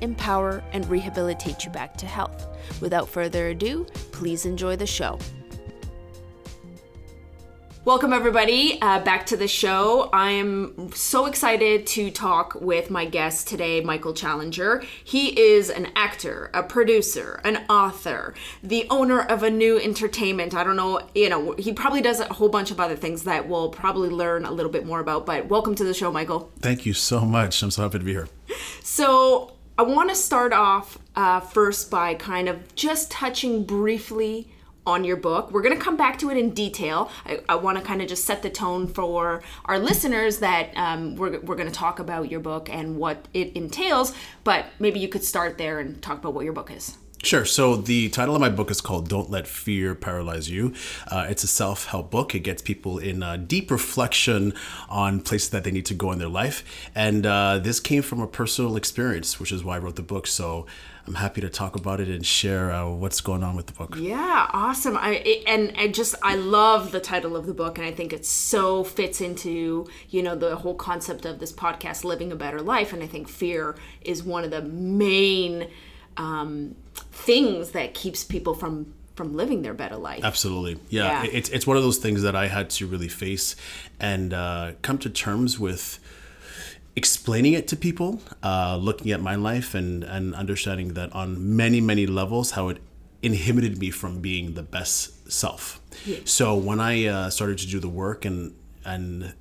empower, and rehabilitate you back to health. Without further ado, please enjoy the show. Welcome, everybody, uh, back to the show. I am so excited to talk with my guest today, Michael Challenger. He is an actor, a producer, an author, the owner of a new entertainment. I don't know, you know, he probably does a whole bunch of other things that we'll probably learn a little bit more about. But welcome to the show, Michael. Thank you so much. I'm so happy to be here. So, I want to start off uh, first by kind of just touching briefly on your book. We're going to come back to it in detail. I, I want to kind of just set the tone for our listeners that um, we're, we're going to talk about your book and what it entails, but maybe you could start there and talk about what your book is. Sure. So the title of my book is called "Don't Let Fear Paralyze You." Uh, it's a self-help book. It gets people in a deep reflection on places that they need to go in their life, and uh, this came from a personal experience, which is why I wrote the book. So I'm happy to talk about it and share uh, what's going on with the book. Yeah, awesome. I it, and I just I love the title of the book, and I think it so fits into you know the whole concept of this podcast, living a better life. And I think fear is one of the main um, things that keeps people from from living their better life. Absolutely, yeah. yeah. It's it's one of those things that I had to really face and uh, come to terms with explaining it to people, uh, looking at my life and and understanding that on many many levels how it inhibited me from being the best self. Yeah. So when I uh, started to do the work and and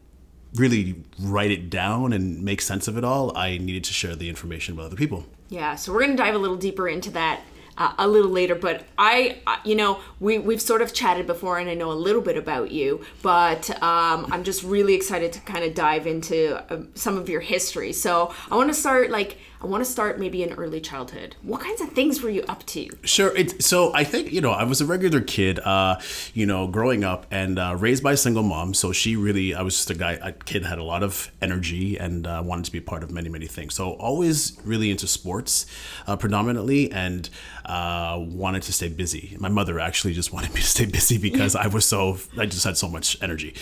really write it down and make sense of it all, I needed to share the information with other people. Yeah, so we're going to dive a little deeper into that uh, a little later. But I, you know, we we've sort of chatted before, and I know a little bit about you. But um, I'm just really excited to kind of dive into uh, some of your history. So I want to start like I want to start maybe in early childhood. What kinds of things were you up to? Sure. It, so I think, you know, I was a regular kid, uh, you know, growing up and uh, raised by a single mom. So she really, I was just a guy, a kid had a lot of energy and uh, wanted to be part of many, many things. So always really into sports uh, predominantly and uh, wanted to stay busy. My mother actually just wanted me to stay busy because I was so, I just had so much energy.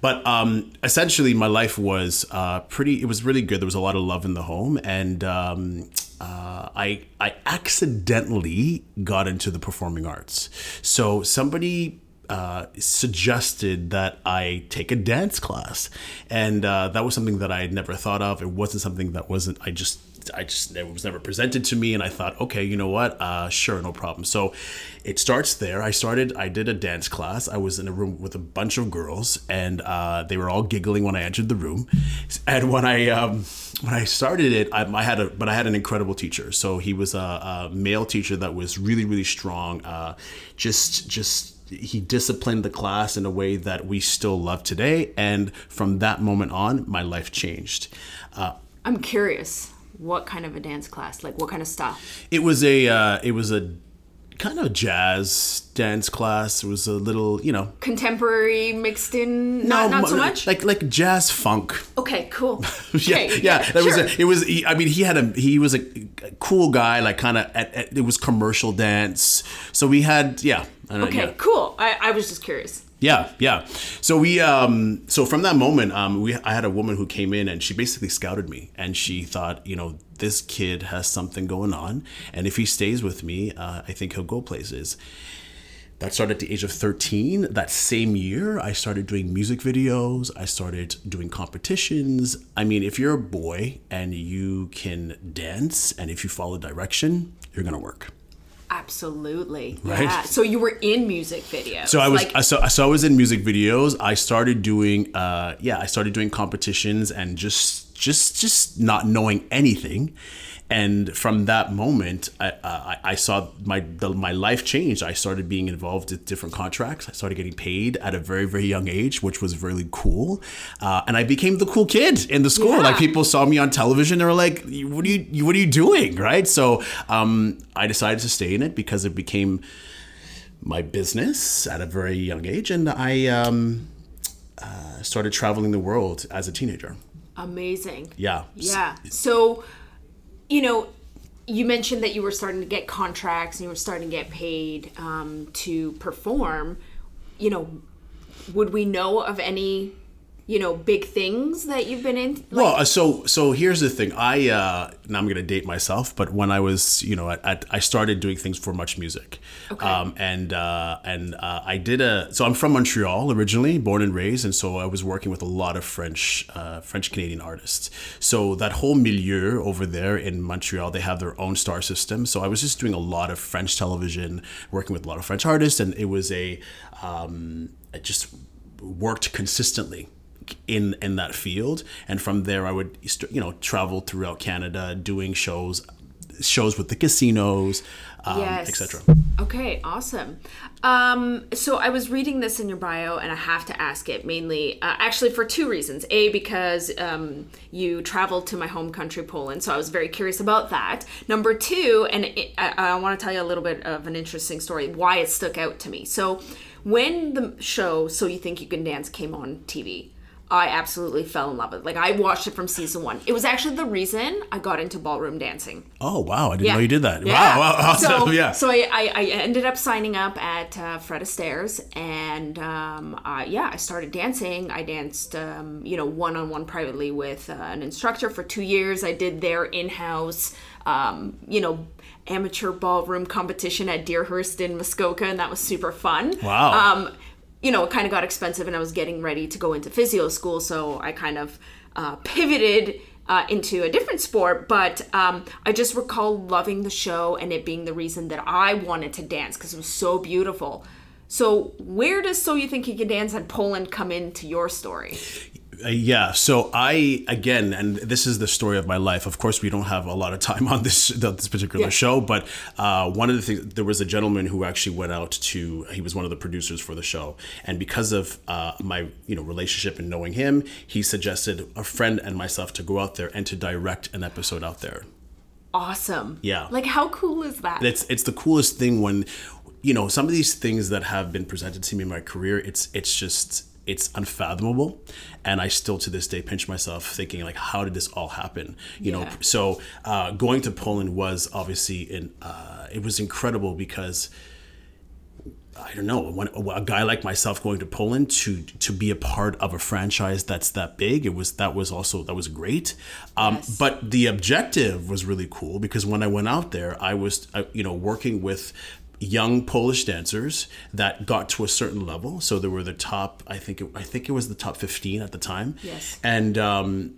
But um, essentially, my life was uh, pretty, it was really good. There was a lot of love in the home. And, um, uh, I I accidentally got into the performing arts. So somebody uh, suggested that I take a dance class, and uh, that was something that I had never thought of. It wasn't something that wasn't. I just I just it was never presented to me, and I thought, okay, you know what? Uh, sure, no problem. So it starts there. I started. I did a dance class. I was in a room with a bunch of girls, and uh, they were all giggling when I entered the room. And when I um, when I started it, I, I, had a but I had an incredible teacher. So he was a, a male teacher that was really really strong. Uh, just just he disciplined the class in a way that we still love today. And from that moment on, my life changed. Uh, I'm curious what kind of a dance class? Like what kind of stuff it was a uh, it was a kind of jazz dance class. It was a little you know. Contemporary mixed in not, no, not so much? like like jazz funk. Okay cool. Yeah okay, yeah, that sure. was a, it was i mean he had a he was a cool guy like kind of it was commercial dance. So we had yeah okay yeah. cool. I, I was just curious yeah, yeah. So we, um, so from that moment, um, we, I had a woman who came in and she basically scouted me, and she thought, you know, this kid has something going on, and if he stays with me, uh, I think he'll go places. That started at the age of 13. That same year, I started doing music videos. I started doing competitions. I mean, if you're a boy and you can dance and if you follow direction, you're to work. Absolutely. Right. Yeah. So you were in music videos. So I was like, so, so I was in music videos. I started doing uh yeah, I started doing competitions and just just just not knowing anything. And from that moment, I, I, I saw my the, my life change. I started being involved in different contracts. I started getting paid at a very very young age, which was really cool. Uh, and I became the cool kid in the school. Yeah. Like people saw me on television, they were like, "What are you What are you doing?" Right. So um, I decided to stay in it because it became my business at a very young age, and I um, uh, started traveling the world as a teenager. Amazing. Yeah. Yeah. So, you know, you mentioned that you were starting to get contracts and you were starting to get paid um, to perform. You know, would we know of any, you know, big things that you've been in? Like, Well, uh, so so here's the thing. I uh, now I'm gonna date myself, but when I was you know at, at I started doing things for Much Music, Okay. um, and uh, and uh, I did a so I'm from Montreal originally, born and raised, and so I was working with a lot of French uh, French Canadian artists. So that whole milieu over there in Montreal, they have their own star system. So I was just doing a lot of French television, working with a lot of French artists, and it was a um, I just worked consistently in in that field and from there i would you know travel throughout canada doing shows shows with the casinos um, yes. etc Okay, awesome. Um, so I was reading this in your bio, and I have to ask it mainly, uh, actually, for two reasons. A, because um, you traveled to my home country, Poland, so I was very curious about that. Number two, and it, I, I want to tell you a little bit of an interesting story why it stuck out to me. So when the show "So You Think You Can Dance" came on TV. I absolutely fell in love with it. Like I watched it from season one. It was actually the reason I got into ballroom dancing. oh wow i didn't know you did that Yeah. wow, wow awesome So, yeah so I, I, I ended up signing up at uh, Fred Astaire's, and um, uh, yeah, I started dancing. I danced, um, you know, one on one privately with uh, an instructor for two years. I did their in house, um, you know, amateur ballroom competition at Deerhurst in Muskoka, and that was super fun. Wow. Um, you know, it kind of got expensive, and I was getting ready to go into physio school, so I kind of uh, pivoted uh, into a different sport. But um, I just recall loving the show and it being the reason that I wanted to dance because it was so beautiful. So, where does So You Think You Can Dance and Poland come into your story? Uh, yeah so i again and this is the story of my life of course we don't have a lot of time on this this particular Yeah. show but uh, one of the things there was a gentleman who actually went out to he was one of the producers for the show and because of uh, my you know relationship and knowing him he suggested a friend and myself to go out there and to direct an episode out there Awesome. Yeah. Like, how cool is that? it's it's the coolest thing when you know some of these things that have been presented to me in my career it's it's just it's unfathomable and i still to this day pinch myself thinking like how did this all happen you know so uh, going to poland was obviously in uh, it was incredible because I don't know when a guy like myself going to Poland to to be a part of a franchise that's that big. It was that was also that was great. Um, Yes. But the objective was really cool because when I went out there, I was uh, you know working with young Polish dancers that got to a certain level. So there were the top. I think it, I think it was the top fifteen at the time. Yes. And um,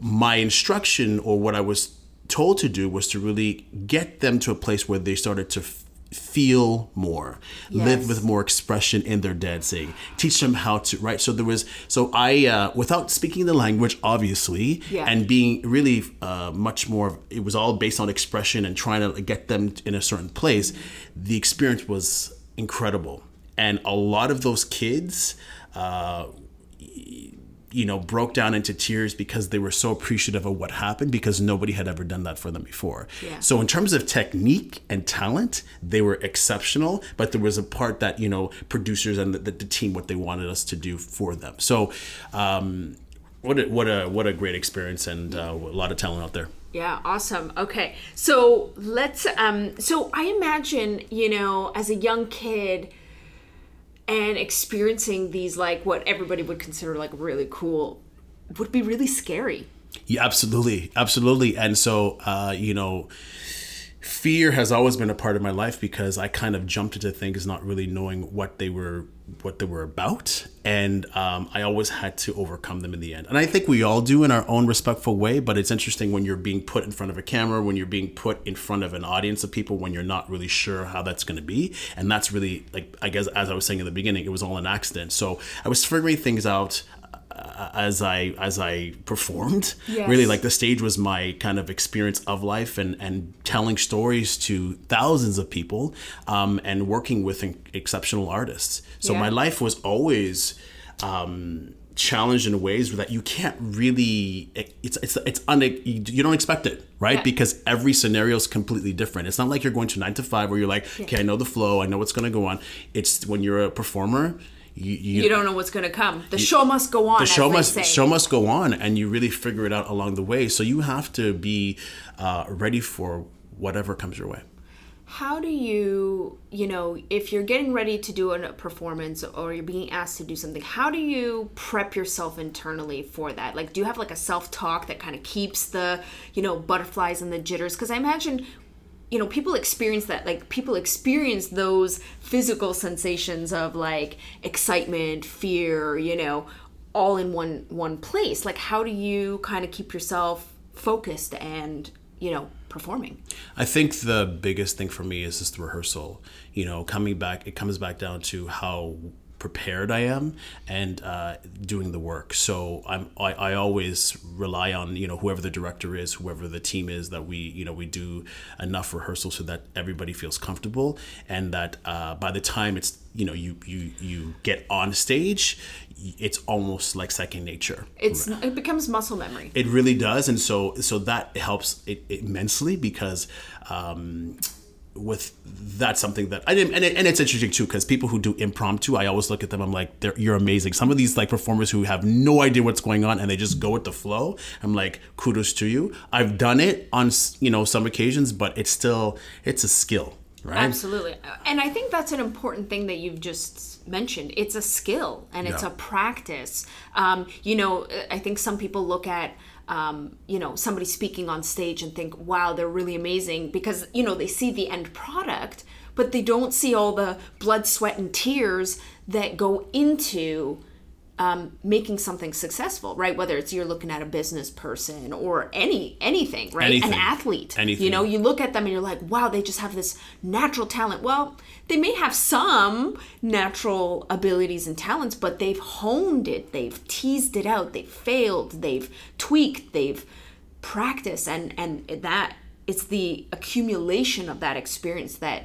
my instruction or what I was told to do was to really get them to a place where they started to f- feel more live with more expression in their dancing teach them how to right? So there was so i uh, without speaking the language obviously Yeah. and being really uh, much more it was all based on expression and trying to get them in a certain place the experience was incredible. And a lot of those kids uh, you know, broke down into tears because they were so appreciative of what happened because nobody had ever done that for them before. Yeah. So in terms of technique and talent, they were exceptional, but there was a part that, you know, producers and the, the, the team what they wanted us to do for them. So um what a, what a what a great experience and uh, a lot of talent out there. Yeah, awesome. Okay. So let's um so I imagine, you know, as a young kid and experiencing these like what everybody would consider like really cool would be really scary. Yeah, absolutely, absolutely. And so, uh, you know, fear has always been a part of my life because I kind of jumped into things not really knowing what they were, what they were about, and um, I always had to overcome them in the end. And I think we all do in our own respectful way. But it's interesting when you're being put in front of a camera, when you're being put in front of an audience of people, when you're not really sure how that's going to be. And that's really like I guess as I was saying in the beginning, it was all an accident. So I was figuring things out as I as I performed. Yes. Really, like the stage was my kind of experience of life and and telling stories to thousands of people, um, and working with exceptional artists. So Yeah. my life was always. Um, challenged in ways that you can't really it's it's it's un, you, don't expect it right Yeah. because every scenario is completely different it's not like you're going to nine to five where you're like okay i know the flow i know what's going to go on it's when you're a performer you, you, You don't know what's going to come. The show must go on. the show must show must go on and you really figure it out along the way so you have to be uh, ready for whatever comes your way How do you, you know, if you're getting ready to do a performance or you're being asked to do something, how do you prep yourself internally for that? Like, do you have like a self talk that kind of keeps the, you know, butterflies and the jitters? Because I imagine, you know, people experience that. Like, people experience those physical sensations of like excitement, fear, you know, all in one one place. Like, how do you kind of keep yourself focused and, you know, performing? I think the biggest thing for me is just the rehearsal. You know, coming back, it comes back down to how prepared I am and uh, doing the work. So I'm I, I always rely on you know whoever the director is, whoever the team is that we you know we do enough rehearsal so that everybody feels comfortable and that uh, by the time it's you know you you you get on stage, it's almost like second nature. It's it becomes muscle memory. It really does, and so so that helps it, immensely because um, with that's something that I didn't, and, it, and it's interesting too because people who do impromptu, I always look at them. I'm like, they're, you're amazing. Some of these like performers who have no idea what's going on and they just go with the flow. I'm like, kudos to you. I've done it on you know some occasions, but it's still it's a skill, right? Absolutely. And I think that's an important thing that you've just mentioned. It's a skill and it's Yeah. a practice. Um, you know, I think some people look at, um, you know, somebody speaking on stage and think, wow, they're really amazing because, you know, they see the end product, but they don't see all the blood, sweat, and tears that go into um, making something successful, right? Whether it's you're looking at a business person or any anything, right? Anything. An athlete. Anything. You know, you look at them and you're like, wow, they just have this natural talent. Well, they may have some natural abilities and talents, but they've honed it, they've teased it out, they've failed, they've tweaked, they've practiced, and and that it's the accumulation of that experience that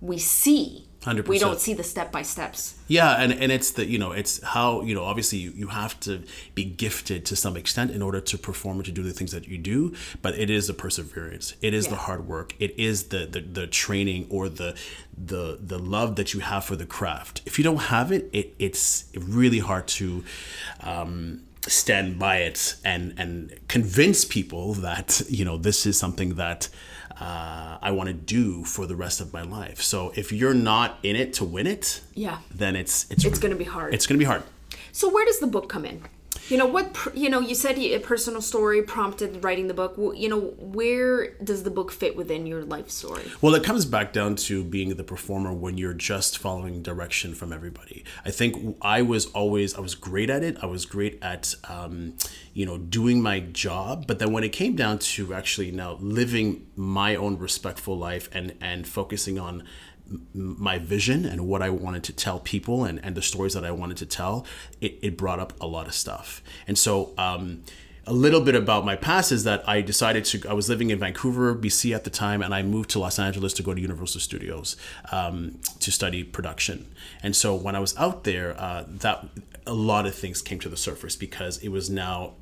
we see. 100%. We don't see the step by steps. Yeah, and, and it's the you know it's how you know obviously you, you have to be gifted to some extent in order to perform and to do the things that you do, but it is the perseverance, it is the hard work, it is the, the the training or the the the love that you have for the craft. If you don't have it, it it's really hard to um, stand by it and and convince people that you know this is something that uh, I want to do for the rest of my life. So if you're not in it to win it, Yeah. then it's it's It's going to be hard. it's gonna be hard. So where does the book come in? You know what? You know, you said a personal story prompted writing the book. Wh- You know, where does the book fit within your life story? Well, it comes back down to being the performer when you're just following direction from everybody. I think I was always I was great at it. I was great at um, you know doing my job, but then when it came down to actually now living my own respectful life and and focusing on my vision and what I wanted to tell people and, and the stories that I wanted to tell, it, it brought up a lot of stuff. And so, um, a little bit about my past is that I decided to, I was living in Vancouver, BC at the time, and I moved to Los Angeles to go to Universal Studios um, to study production. And so when I was out there, uh, that a lot of things came to the surface because it was now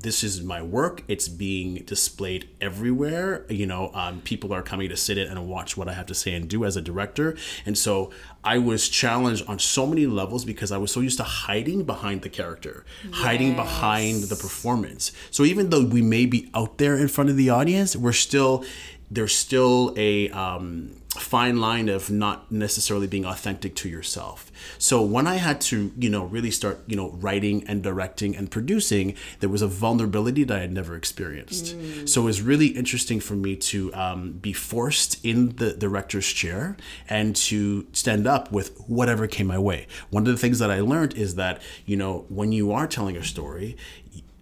this is my work. It's being displayed everywhere. You know, um, people are coming to sit in and watch what I have to say and do as a director. And so I was challenged on so many levels because I was so used to hiding behind the character, hiding behind the performance. So even though we may be out there in front of the audience, we're still there's still a um, fine line of not necessarily being authentic to yourself. So when I had to, you know, really start, you know, writing and directing and producing, there was a vulnerability that I had never experienced. So it was really interesting for me to um, be forced in the director's chair and to stand up with whatever came my way. One of the things that I learned is that, you know, when you are telling a story,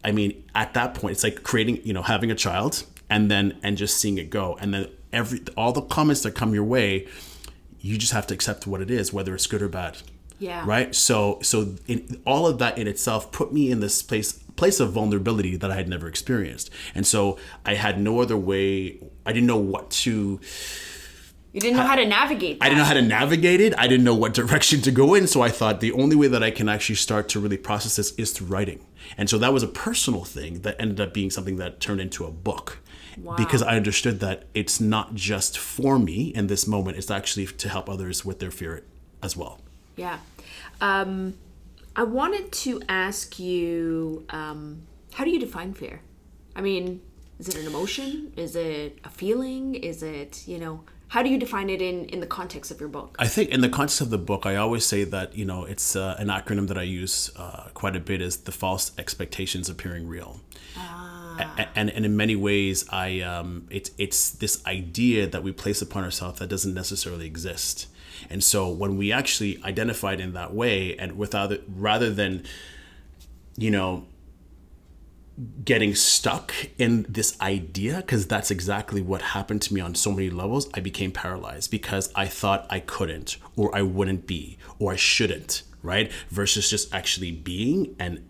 I mean, at that point, it's like creating, you know, having a child and then and just seeing it go, and then every all the comments that come your way, you just have to accept what it is, whether it's good or bad. Yeah. Right. So so in, all of that in itself put me in this place place of vulnerability that I had never experienced, and so I had no other way. I didn't know what to. You didn't know how to navigate. That. I didn't know how to navigate it. I didn't know what direction to go in. So I thought the only way that I can actually start to really process this is through writing. And so that was a personal thing that ended up being something that turned into a book. Wow. Because I understood that it's not just for me in this moment, it's actually to help others with their fear as well. Yeah. Um, I wanted to ask you um, how do you define fear? I mean, is it an emotion? Is it a feeling? Is it, you know, how do you define it in, in the context of your book? I think in the context of the book, I always say that, you know, it's uh, an acronym that I use uh, quite a bit is the false expectations appearing real. A- And, and in many ways, I um, it's it's this idea that we place upon ourselves that doesn't necessarily exist. And so when we actually identify it in that way, and without it, rather than, you know, getting stuck in this idea because that's exactly what happened to me on so many levels i became paralyzed because i thought i couldn't or i wouldn't be or i shouldn't right versus just actually being and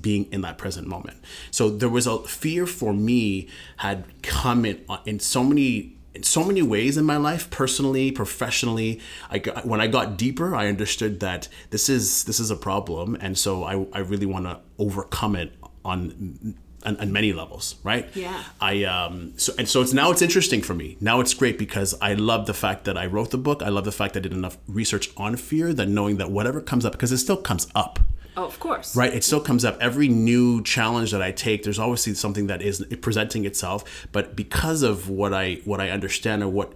being in that present moment. So there was a fear for me had come in uh, in so many in so many ways in my life personally professionally. I got, when i got deeper i understood that this is this is a problem and so i, I really want to overcome it on, on on many levels right? Yeah. i um so and so it's now it's interesting for me. Now it's great because i love the fact that i wrote the book. I love the fact that i did enough research on fear that knowing that whatever comes up because it still comes up Oh, of course. right? It still comes up. Every new challenge that i take there's obviously something that is presenting itself but because of what i what i understand or what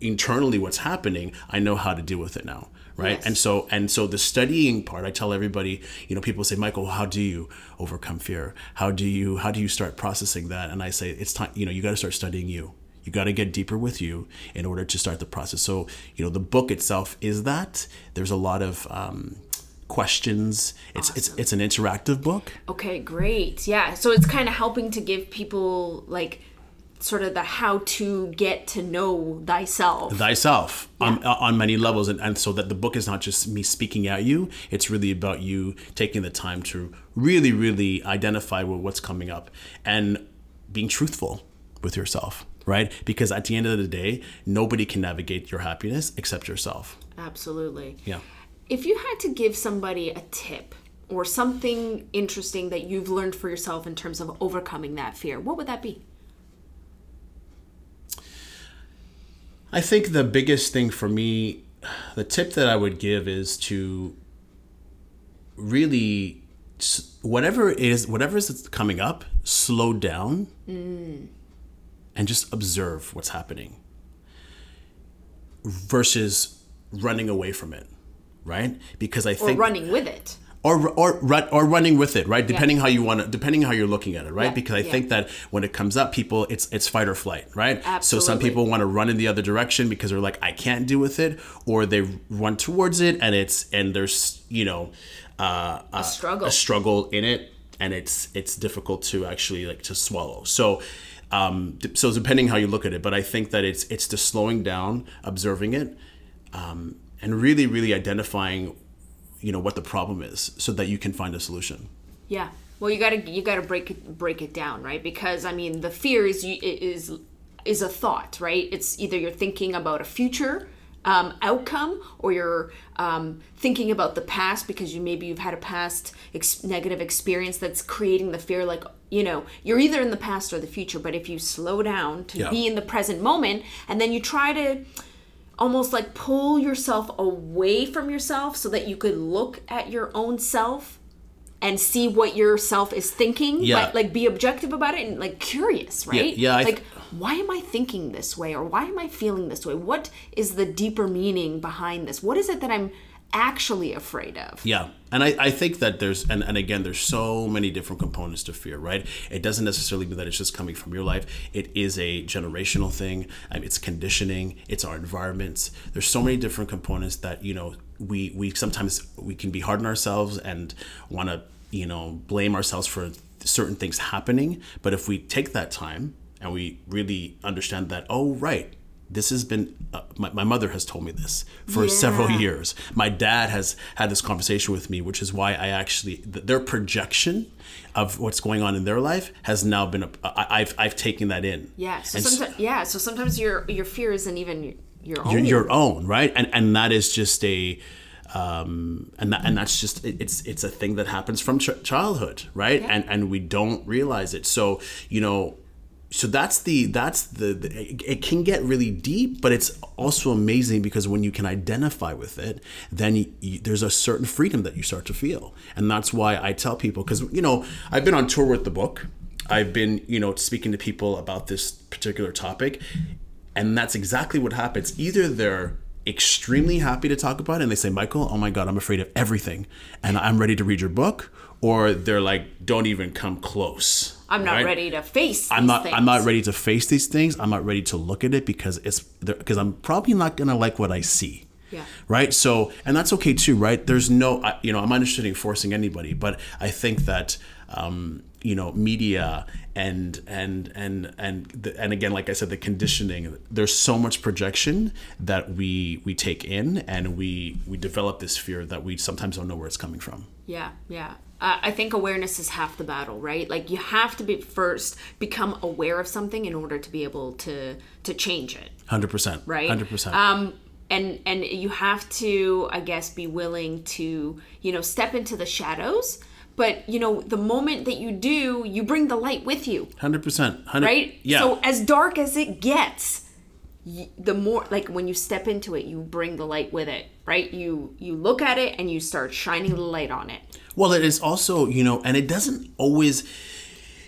internally what's happening i know how to deal with it now right? Yes. and so and so the studying part i tell everybody you know people say michael how do you overcome fear? How do you how do you start processing that? And i say it's time you know you got to start studying you. You got to get deeper with you in order to start the process. So you know the book itself is that. There's a lot of um, questions it's it's it's an interactive book Okay, great. Yeah. So it's kind of helping to give people like sort of the how to get to know thyself. thyself on, uh, on many levels and, and so that the book is not just me speaking at you it's really about you taking the time to really really identify what, what's coming up and being truthful with yourself right because at the end of the day nobody can navigate your happiness except yourself Absolutely. yeah If you had to give somebody a tip or something interesting that you've learned for yourself in terms of overcoming that fear, what would that be? I think the biggest thing for me, the tip that I would give is to really, whatever it is, whatever is coming up, slow down mm. and just observe what's happening versus running away from it, right? Because I think Or running with it. or or run, or running with it, right? Depending how you want to, depending how you're looking at it, right? Yeah, Because I yeah. think that when it comes up, people, it's it's fight or flight, right? Absolutely. So some people want to run in the other direction because they're like, I can't deal with it, or they run towards it, and it's and there's you know uh, a struggle. a struggle in it, and it's it's difficult to actually like to swallow. So. Um, so depending how you look at it, but I think that it's it's the slowing down, observing it, um, and really, really identifying you know what the problem is so that you can find a solution Yeah. Well, you gotta you gotta break it break it down, right? Because I mean, the fear is you- is is a thought, right? It's either you're thinking about a future um, outcome, or you're um, thinking about the past because you maybe you've had a past ex- negative experience that's creating the fear. Like you know, you're either in the past or the future. But if you slow down to Yeah. be in the present moment, and then you try to almost like pull yourself away from yourself so that you could look at your own self and see what yourself is thinking. Yeah. like, like be objective about it and like curious right? yeah, I- like why am i thinking this way or why am i feeling this way? What is the deeper meaning behind this? What is it that i'm actually afraid of. Yeah and I, I think that there's and, and again there's so many different components to fear right? It doesn't necessarily mean that it's just coming from your life. It is a generational thing. It's conditioning. It's our environments. There's so many different components that you know we we sometimes we can be hard on ourselves and want to you know blame ourselves for certain things happening. But if we take that time and we really understand that oh right this has been uh, my, my mother has told me this for Yeah. several years my dad has had this conversation with me which is why i actually th- their projection of what's going on in their life has now been a, I, i've i've taken that in Yeah. So And sometimes, yeah. So sometimes your your fear isn't even your own. your, your own right and and that is just a um and that and that's just it's it's a thing that happens from ch- childhood right and and we don't realize it so you know so that's the that's the, the it, can get really deep but it's also amazing because when you can identify with it then you, you, there's a certain freedom that you start to feel and that's why i tell people because you know i've been on tour with the book i've been you know speaking to people about this particular topic and that's exactly what happens. Either they're extremely happy to talk about it and they say, Michael, oh my God, I'm afraid of everything and I'm ready to read your book. Or they're like, don't even come close. I'm not right? ready to face. I'm not. Things. I'm not ready to face these things. I'm not ready to look at it because it's because I'm probably not gonna like what I see. Yeah. Right. So, and that's okay too, right? There's no, you know, I'm not interested in forcing anybody, but I think that, um, you know, media and and and and the, and again, like I said, the conditioning. There's so much projection that we we take in, and we we develop this fear that we sometimes don't know where it's coming from. Yeah, yeah. Uh, I think awareness is half the battle, right? Like you have to be first become aware of something in order to be able to to change it, Hundred percent. right? Hundred percent. Um, and and you have to, I guess, be willing to you know step into the shadows. But you know, the moment that you do, you bring the light with you, Hundred percent. right? Yeah. So as dark as it gets, the more like when you step into it, you bring the light with it, right? You you look at it and you start shining the light on it. Well, it is also, you know, and it doesn't always.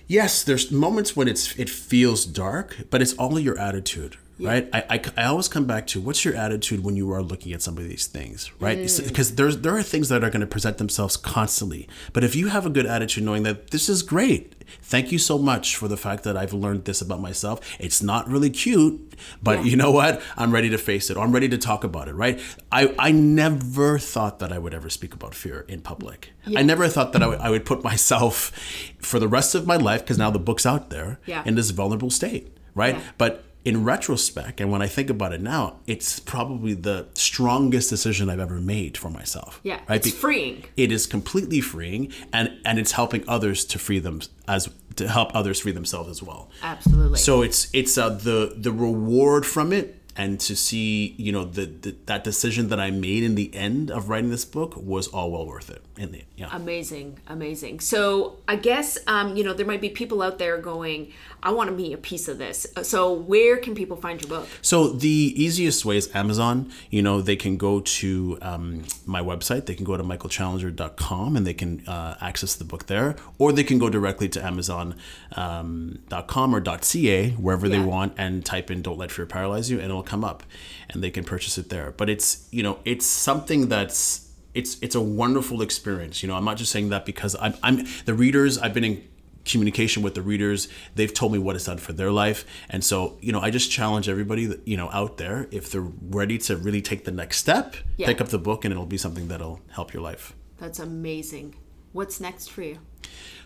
Yes, there's moments when it's it feels dark, but it's all your attitude, right? I, I, I always come back to what's your attitude when you are looking at some of these things, right? Because mm. there's there are things that are going to present themselves constantly, but if you have a good attitude, knowing that this is great, thank you so much for the fact that I've learned this about myself. It's not really cute, but Yeah. you know what? I'm ready to face it. Or I'm ready to talk about it, right? I, I never thought that I would ever speak about fear in public. I never thought that I would, I would put myself for the rest of my life, because now the book's out there, Yeah. in this vulnerable state, right? Yeah. But in retrospect, and when I think about it now, it's probably the strongest decision I've ever made for myself. Yeah, right? it's Be- freeing. It is completely freeing, and and it's helping others to free them as to help others free themselves as well. Absolutely. So it's it's uh, the the reward from it, and to see you know the, the that decision that I made in the end of writing this book was all well worth it. In the yeah. Amazing, amazing. So I guess um, you know there might be people out there going, "I want to be a piece of this." So where can people find your book? So the easiest way is Amazon. You know, they can go to um, my website. They can go to michaelchallenger.com and they can uh, access the book there, or they can go directly to Amazon.com or .ca wherever they want and type in "Don't Let Fear Paralyze You" and it'll come up, and they can purchase it there. But it's you know it's something that's it's it's a wonderful experience. You know, I'm not just saying that because I'm I'm the readers. I've been in communication with the readers they've told me what it's done for their life and so you know i just challenge everybody that you know out there if they're ready to really take the next step Yeah. pick up the book and it'll be something that'll help your life That's amazing. What's next for you?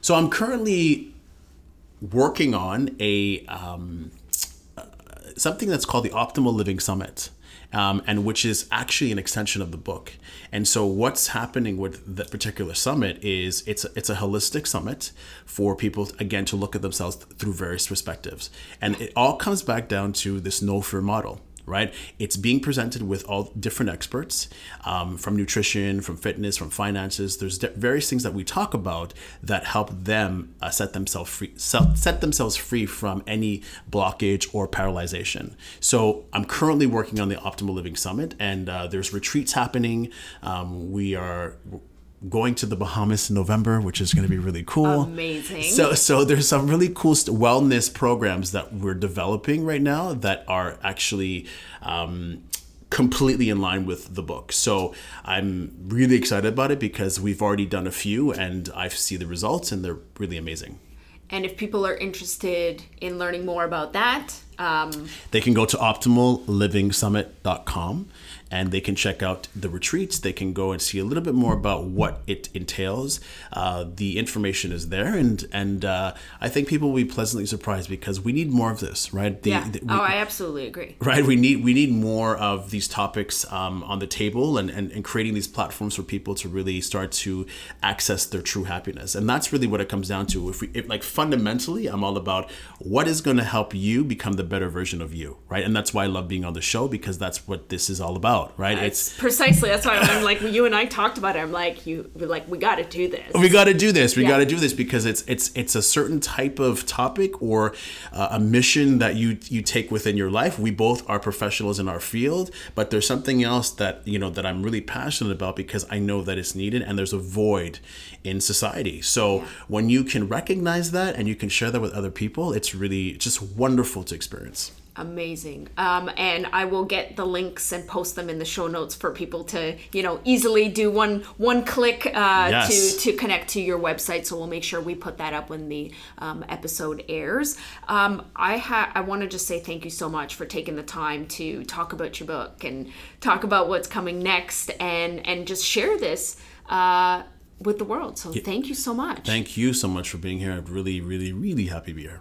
so i'm currently working on a um, something that's called the optimal living summit um, and which is actually an extension of the book. And so what's happening with that particular summit is it's a, it's a holistic summit for people again to look at themselves through various perspectives. And it all comes back down to this no fear model right? It's being presented with all different experts um, from nutrition, from fitness, from finances. There's di- various things that we talk about that help them uh, set themselves free, set themselves free from any blockage or paralyzation. So I'm currently working on the Optimal Living Summit, and uh, there's retreats happening. Um, we are going to the Bahamas in November, which is going to be really cool. Amazing. So, so there's some really cool st- wellness programs that we're developing right now that are actually um, completely in line with the book. So I'm really excited about it because we've already done a few and I see the results and they're really amazing. And if people are interested in learning more about that, Um, they can go to optimallivingsummit.com and they can check out the retreats. They can go and see a little bit more about what it entails. Uh, the information is there, and and uh, I think people will be pleasantly surprised because we need more of this, right? The, yeah. the- we- oh, I absolutely agree. right we need we need more of these topics um, on the table and, and, and creating these platforms for people to really start to access their true happiness and that's really what it comes down to if we if, like fundamentally i'm all about what is going to help you become the better version of you right and that's why i love being on the show because that's what this is all about right It's precisely that's why I'm like you and I talked about it. I'm like you, we're like we got to do this. we got to do this. We Yeah. got to do this because it's it's it's a certain type of topic or uh, a mission that you you take within your life. We both are professionals in our field, but there's something else that you know that I'm really passionate about because I know that it's needed and there's a void in society. So when you can recognize that and you can share that with other people, it's really just wonderful to experience. Amazing. Um, and I will get the links and post them in the show notes for people to, you know, easily do one one click uh, Yes. to to connect to your website. So we'll make sure we put that up when the um, episode airs. Um, I ha- I want to just say thank you so much for taking the time to talk about your book and talk about what's coming next and and just share this. Uh, with the world. So thank you so much. Thank you so much for being here. I'm really, really, really happy to be here.